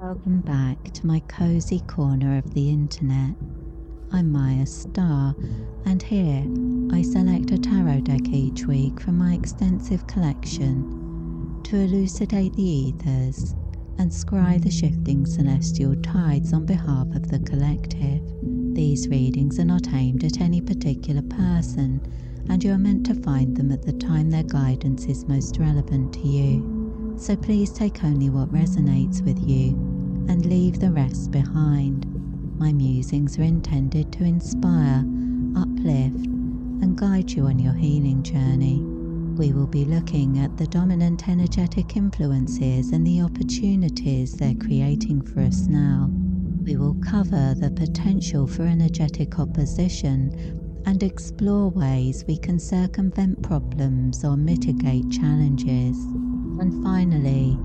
Welcome back to my cozy corner of the internet. I'm Maya Star, and here I select a tarot deck each week from my extensive collection to elucidate the ethers and scry the shifting celestial tides on behalf of the collective. These readings are not aimed at any particular person, and you are meant to find them at the time their guidance is most relevant to you. So please take only what resonates with you and leave the rest behind. My musings are intended to inspire, uplift, and guide you on your healing journey. We will be looking at the dominant energetic influences and the opportunities they're creating for us now. We will cover the potential for energetic opposition and explore ways we can circumvent problems or mitigate challenges. And finally,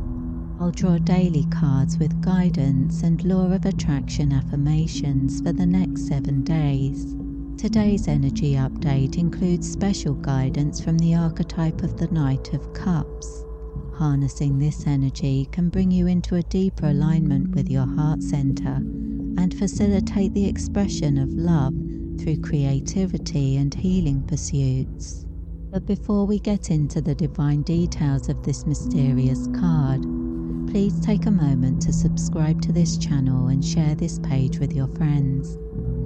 I'll draw daily cards with guidance and law of attraction affirmations for the next seven days. Today's energy update includes special guidance from the archetype of the Knight of Cups. Harnessing this energy can bring you into a deeper alignment with your heart center and facilitate the expression of love through creativity and healing pursuits. But before we get into the divine details of this mysterious card, please take a moment to subscribe to this channel and share this page with your friends.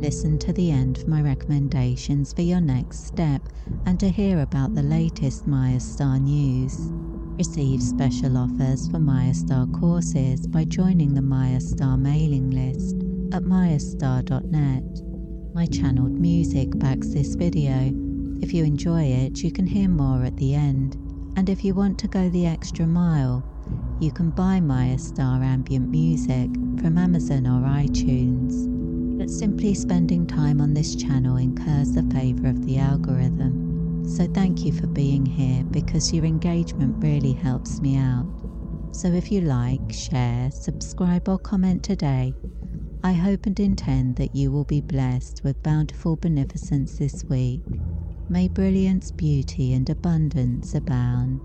Listen to the end for my recommendations for your next step and to hear about the latest Maya Star news. Receive special offers for Maya Star courses by joining the Maya Star mailing list at mayastar.net. My channeled music backs this video. If you enjoy it, you can hear more at the end. And if you want to go the extra mile, you can buy Maya Star ambient music from Amazon or iTunes. But simply spending time on this channel incurs the favour of the algorithm. So thank you for being here because your engagement really helps me out. So if you like, share, subscribe, or comment today, I hope and intend that you will be blessed with bountiful beneficence this week. May brilliance, beauty, and abundance abound.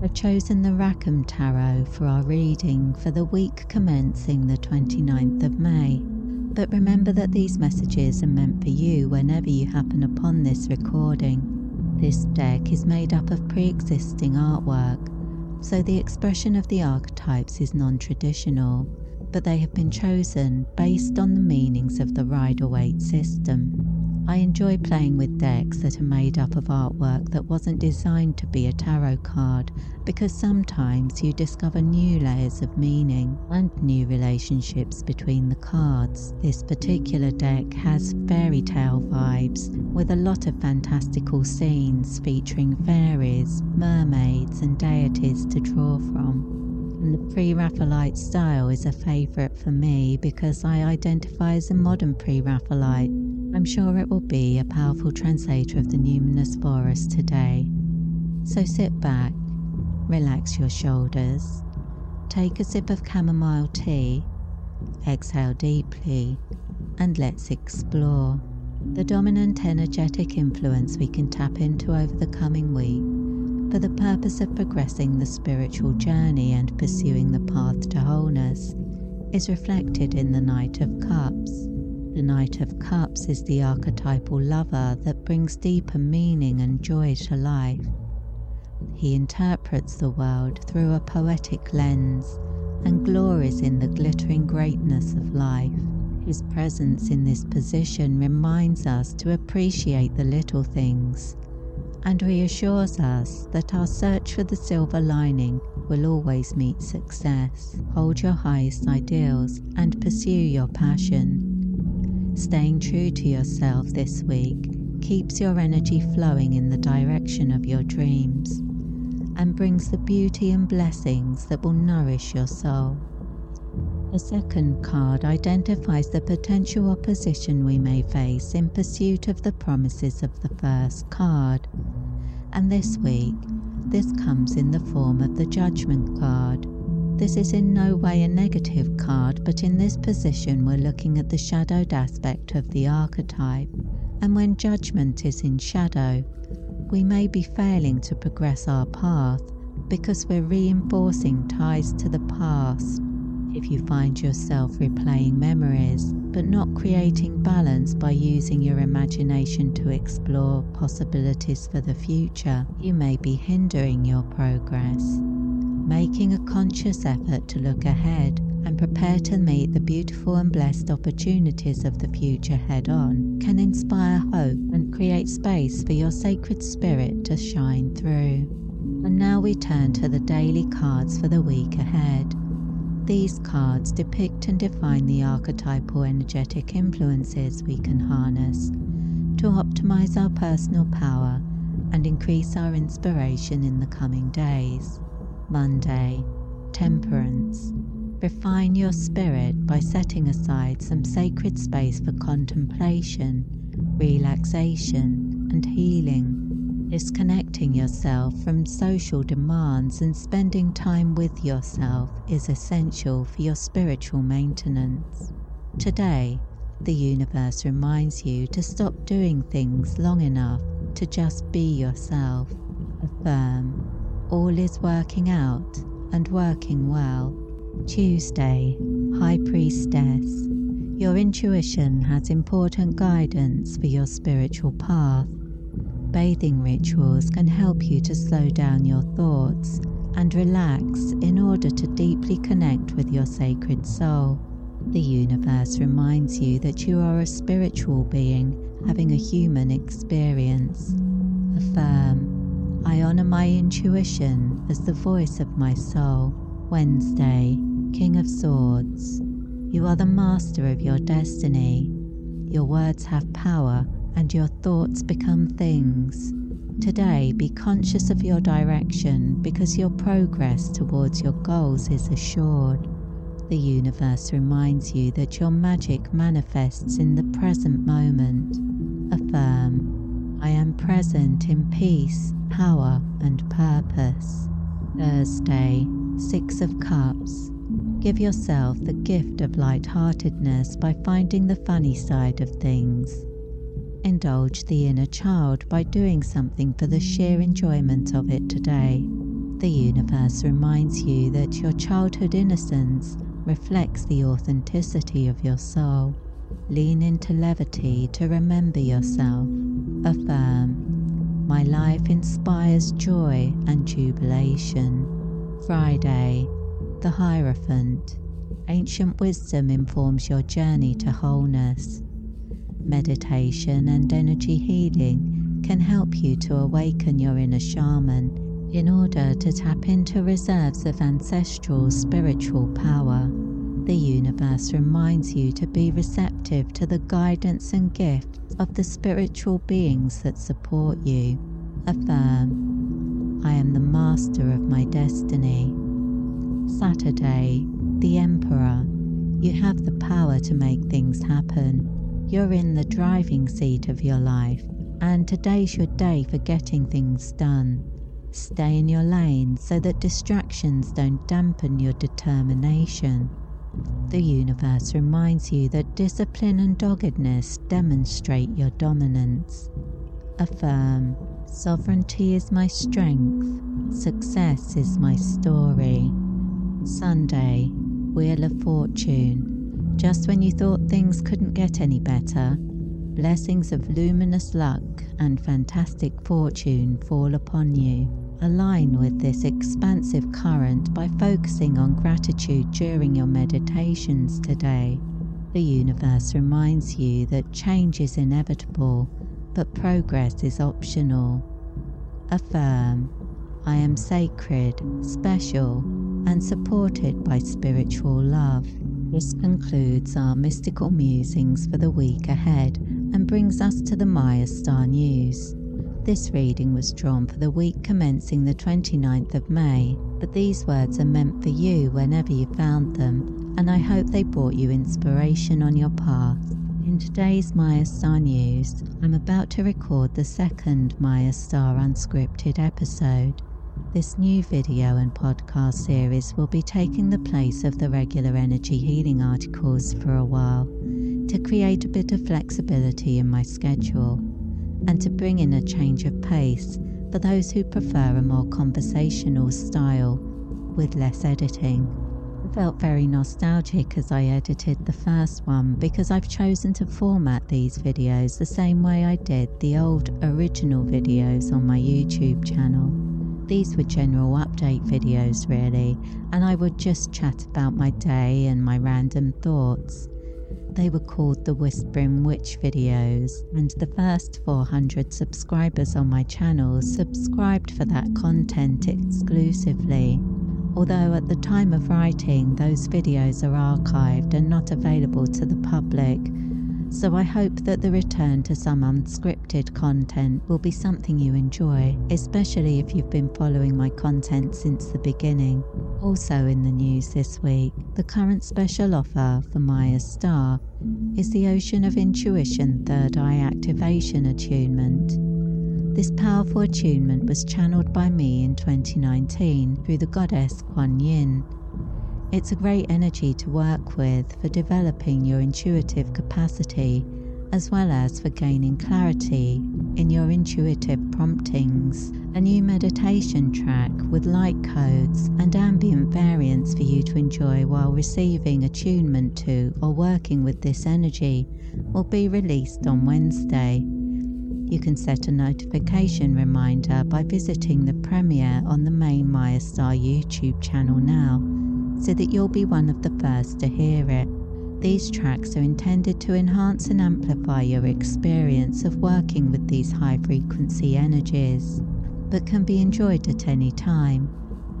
I've chosen the Rackham Tarot for our reading for the week commencing the 29th of May. But remember that these messages are meant for you whenever you happen upon this recording. This deck is made up of pre existing artwork, so the expression of the archetypes is non traditional, but they have been chosen based on the meanings of the Rider Waite system. I enjoy playing with decks that are made up of artwork that wasn't designed to be a tarot card because sometimes you discover new layers of meaning and new relationships between the cards. This particular deck has fairy tale vibes with a lot of fantastical scenes featuring fairies, mermaids, and deities to draw from. And the pre Raphaelite style is a favourite for me because I identify as a modern pre Raphaelite I'm sure it will be a powerful translator of the numinous for us today. So sit back, relax your shoulders, take a sip of chamomile tea, exhale deeply, and let's explore the dominant energetic influence we can tap into over the coming week for the purpose of progressing the spiritual journey and pursuing the path to wholeness is reflected in the Knight of Cups. The Knight of Cups is the archetypal lover that brings deeper meaning and joy to life. He interprets the world through a poetic lens and glories in the glittering greatness of life. His presence in this position reminds us to appreciate the little things and reassures us that our search for the silver lining will always meet success. Hold your highest ideals and pursue your passion. Staying true to yourself this week keeps your energy flowing in the direction of your dreams and brings the beauty and blessings that will nourish your soul. The second card identifies the potential opposition we may face in pursuit of the promises of the first card. And this week, this comes in the form of the Judgment card. This is in no way a negative card, but in this position we're looking at the shadowed aspect of the archetype. And when judgment is in shadow, we may be failing to progress our path because we're reinforcing ties to the past. If you find yourself replaying memories but not creating balance by using your imagination to explore possibilities for the future, you may be hindering your progress. Making a conscious effort to look ahead and prepare to meet the beautiful and blessed opportunities of the future head on can inspire hope and create space for your sacred spirit to shine through. And now we turn to the daily cards for the week ahead. These cards depict and define the archetypal energetic influences we can harness to optimize our personal power and increase our inspiration in the coming days. Monday, Temperance. Refine your spirit by setting aside some sacred space for contemplation, relaxation, and healing Disconnecting yourself from social demands and spending time with yourself is essential for your spiritual maintenance. Today, the universe reminds you to stop doing things long enough to just be yourself. Affirm, all is working out and working well. Tuesday, High Priestess. Your intuition has important guidance for your spiritual path bathing rituals can help you to slow down your thoughts and relax in order to deeply connect with your sacred soul. The universe reminds you that you are a spiritual being having a human experience. Affirm, I honor my intuition as the voice of my soul. Wednesday, King of Swords. You are the master of your destiny. Your words have power and your thoughts become things. Today, be conscious of your direction because your progress towards your goals is assured. The universe reminds you that your magic manifests in the present moment. Affirm, I am present in peace, power, and purpose. Thursday, Six of Cups. Give yourself the gift of light-heartedness by finding the funny side of things. Indulge the inner child by doing something for the sheer enjoyment of it today. The universe reminds you that your childhood innocence reflects the authenticity of your soul. Lean into levity to remember yourself. Affirm, My life inspires joy and jubilation. Friday, the Hierophant. Ancient wisdom informs your journey to wholeness. Meditation and energy healing can help you to awaken your inner shaman in order to tap into reserves of ancestral spiritual power. The universe reminds you to be receptive to the guidance and gifts of the spiritual beings that support you. Affirm, I am the master of my destiny. Saturday, the Emperor. You have the power to make things happen. You're in the driving seat of your life, and today's your day for getting things done. Stay in your lane so that distractions don't dampen your determination. The universe reminds you that discipline and doggedness demonstrate your dominance. Affirm, sovereignty is my strength, success is my story. Sunday, Wheel of Fortune. Just when you thought things couldn't get any better, blessings of luminous luck and fantastic fortune fall upon you. Align with this expansive current by focusing on gratitude during your meditations today. The universe reminds you that change is inevitable, but progress is optional. Affirm, I am sacred, special, and supported by spiritual love. This concludes our mystical musings for the week ahead and brings us to the Maya Star News. This reading was drawn for the week commencing the 29th of May, but these words are meant for you whenever you found them, and I hope they brought you inspiration on your path. In today's Maya Star News, I'm about to record the second Maya Star Unscripted episode. This new video and podcast series will be taking the place of the regular energy healing articles for a while to create a bit of flexibility in my schedule and to bring in a change of pace for those who prefer a more conversational style with less editing. I felt very nostalgic as I edited the first one because I've chosen to format these videos the same way I did the old original videos on my YouTube channel. These were general update videos, really, and I would just chat about my day and my random thoughts. They were called the Whispering Witch videos, and the first 400 subscribers on my channel subscribed for that content exclusively. Although at the time of writing, those videos are archived and not available to the public, so I hope that the return to some unscripted content will be something you enjoy, especially if you've been following my content since the beginning. Also in the news this week, the current special offer for Maya Star is the Ocean of Intuition Third Eye Activation Attunement. This powerful attunement was channeled by me in 2019 through the goddess Kuan Yin it's a great energy to work with for developing your intuitive capacity as well as for gaining clarity in your intuitive promptings. A new meditation track with light codes and ambient variants for you to enjoy while receiving attunement to or working with this energy will be released on Wednesday. You can set a notification reminder by visiting the premiere on the main Maya Star YouTube channel now so that you'll be one of the first to hear it. These tracks are intended to enhance and amplify your experience of working with these high frequency energies, but can be enjoyed at any time.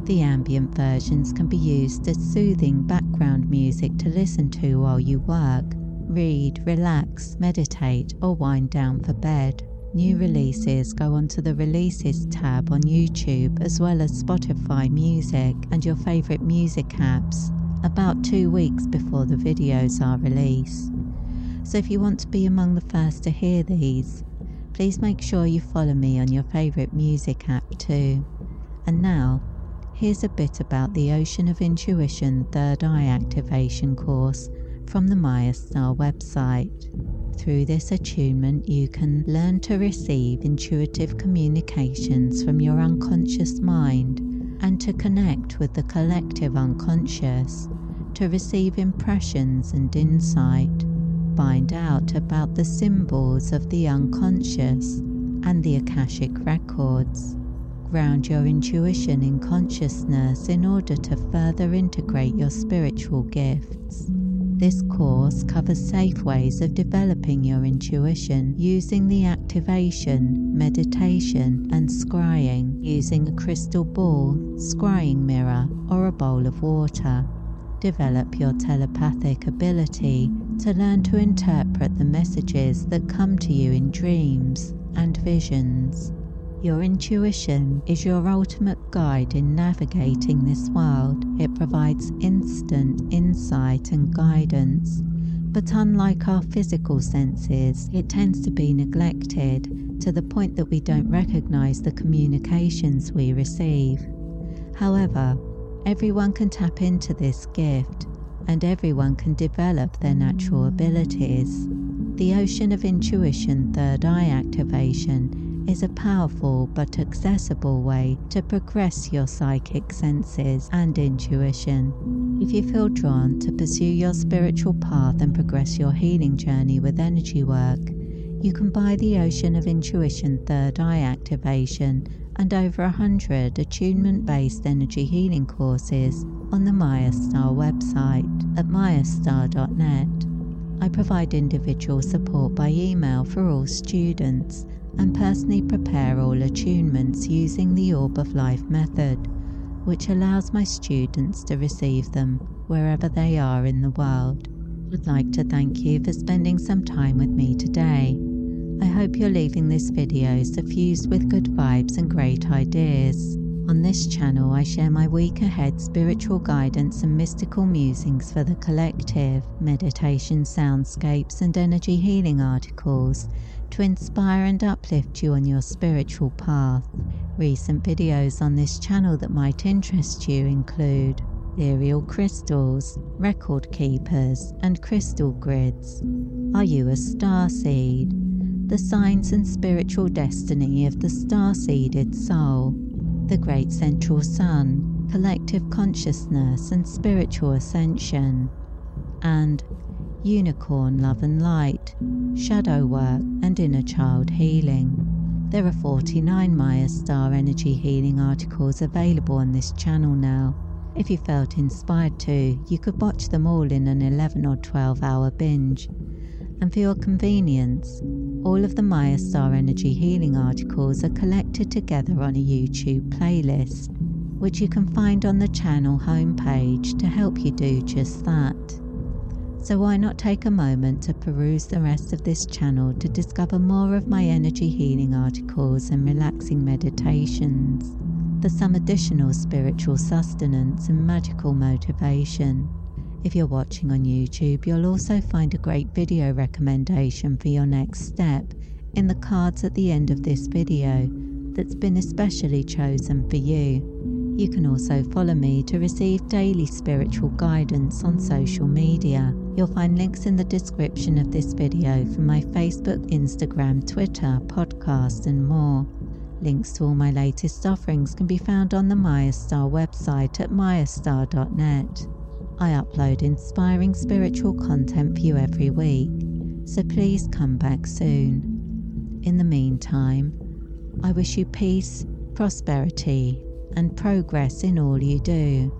The ambient versions can be used as soothing background music to listen to while you work, read, relax, meditate, or wind down for bed. New releases go onto the Releases tab on YouTube as well as Spotify Music and your favourite music apps about two weeks before the videos are released. So if you want to be among the first to hear these, please make sure you follow me on your favourite music app too. And now, here's a bit about the Ocean of Intuition Third Eye Activation course from the Maya Star website. Through this attunement, you can learn to receive intuitive communications from your unconscious mind and to connect with the collective unconscious, to receive impressions and insight, find out about the symbols of the unconscious and the Akashic records. Ground your intuition in consciousness in order to further integrate your spiritual gifts. This course covers safe ways of developing your intuition using the activation, meditation, and scrying using a crystal ball, scrying mirror, or a bowl of water. Develop your telepathic ability to learn to interpret the messages that come to you in dreams and visions. Your intuition is your ultimate guide in navigating this world. It provides instant insight and guidance. But unlike our physical senses, it tends to be neglected to the point that we don't recognize the communications we receive. However, everyone can tap into this gift and everyone can develop their natural abilities. The Ocean of Intuition Third Eye Activation is a powerful but accessible way to progress your psychic senses and intuition. If you feel drawn to pursue your spiritual path and progress your healing journey with energy work, you can buy the Ocean of Intuition Third Eye Activation and over a hundred attunement based energy healing courses on the Maya Star website at mayastar.net. I provide individual support by email for all students and personally prepare all attunements using the Orb of Life method, which allows my students to receive them wherever they are in the world. I'd like to thank you for spending some time with me today. I hope you're leaving this video suffused with good vibes and great ideas. On this channel, I share my week ahead spiritual guidance and mystical musings for the collective, meditation soundscapes, and energy healing articles to inspire and uplift you on your spiritual path. Recent videos on this channel that might interest you include ethereal crystals, record keepers, and crystal grids. Are you a star seed? the signs and spiritual destiny of the star seeded soul, the great central sun, collective consciousness and spiritual ascension, and unicorn love and light, shadow work, and inner child healing. There are 49 Maya Star Energy Healing articles available on this channel now. If you felt inspired to, you could watch them all in an 11 or 12 hour binge and for your convenience, all of the Maya Star Energy Healing articles are collected together on a YouTube playlist, which you can find on the channel homepage to help you do just that. So, why not take a moment to peruse the rest of this channel to discover more of my energy healing articles and relaxing meditations, for some additional spiritual sustenance and magical motivation? If you're watching on YouTube, you'll also find a great video recommendation for your next step in the cards at the end of this video that's been especially chosen for you. You can also follow me to receive daily spiritual guidance on social media. You'll find links in the description of this video for my Facebook, Instagram, Twitter, podcast, and more. Links to all my latest offerings can be found on the Maya Star website at mayastar.net. I upload inspiring spiritual content for you every week, so please come back soon. In the meantime, I wish you peace, prosperity, and progress in all you do.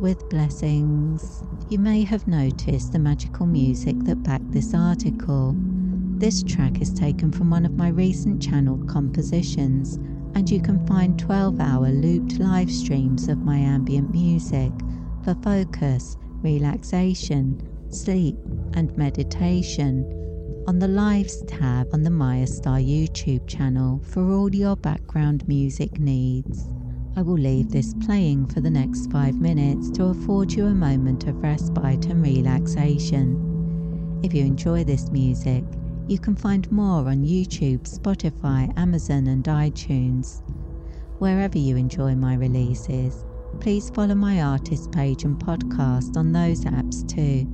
With blessings. You may have noticed the magical music that backed this article. This track is taken from one of my recent channeled compositions, and you can find 12 hour looped live streams of my ambient music for focus, relaxation, sleep, and meditation on the Lives tab on the Maya Star YouTube channel for all your background music needs. I will leave this playing for the next five minutes to afford you a moment of respite and relaxation. If you enjoy this music, you can find more on YouTube, Spotify, Amazon, and iTunes. Wherever you enjoy my releases, please follow my artist page and podcast on those apps too.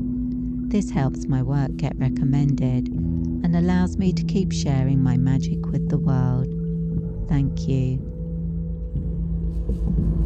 This helps my work get recommended and allows me to keep sharing my magic with the world. Thank you thank you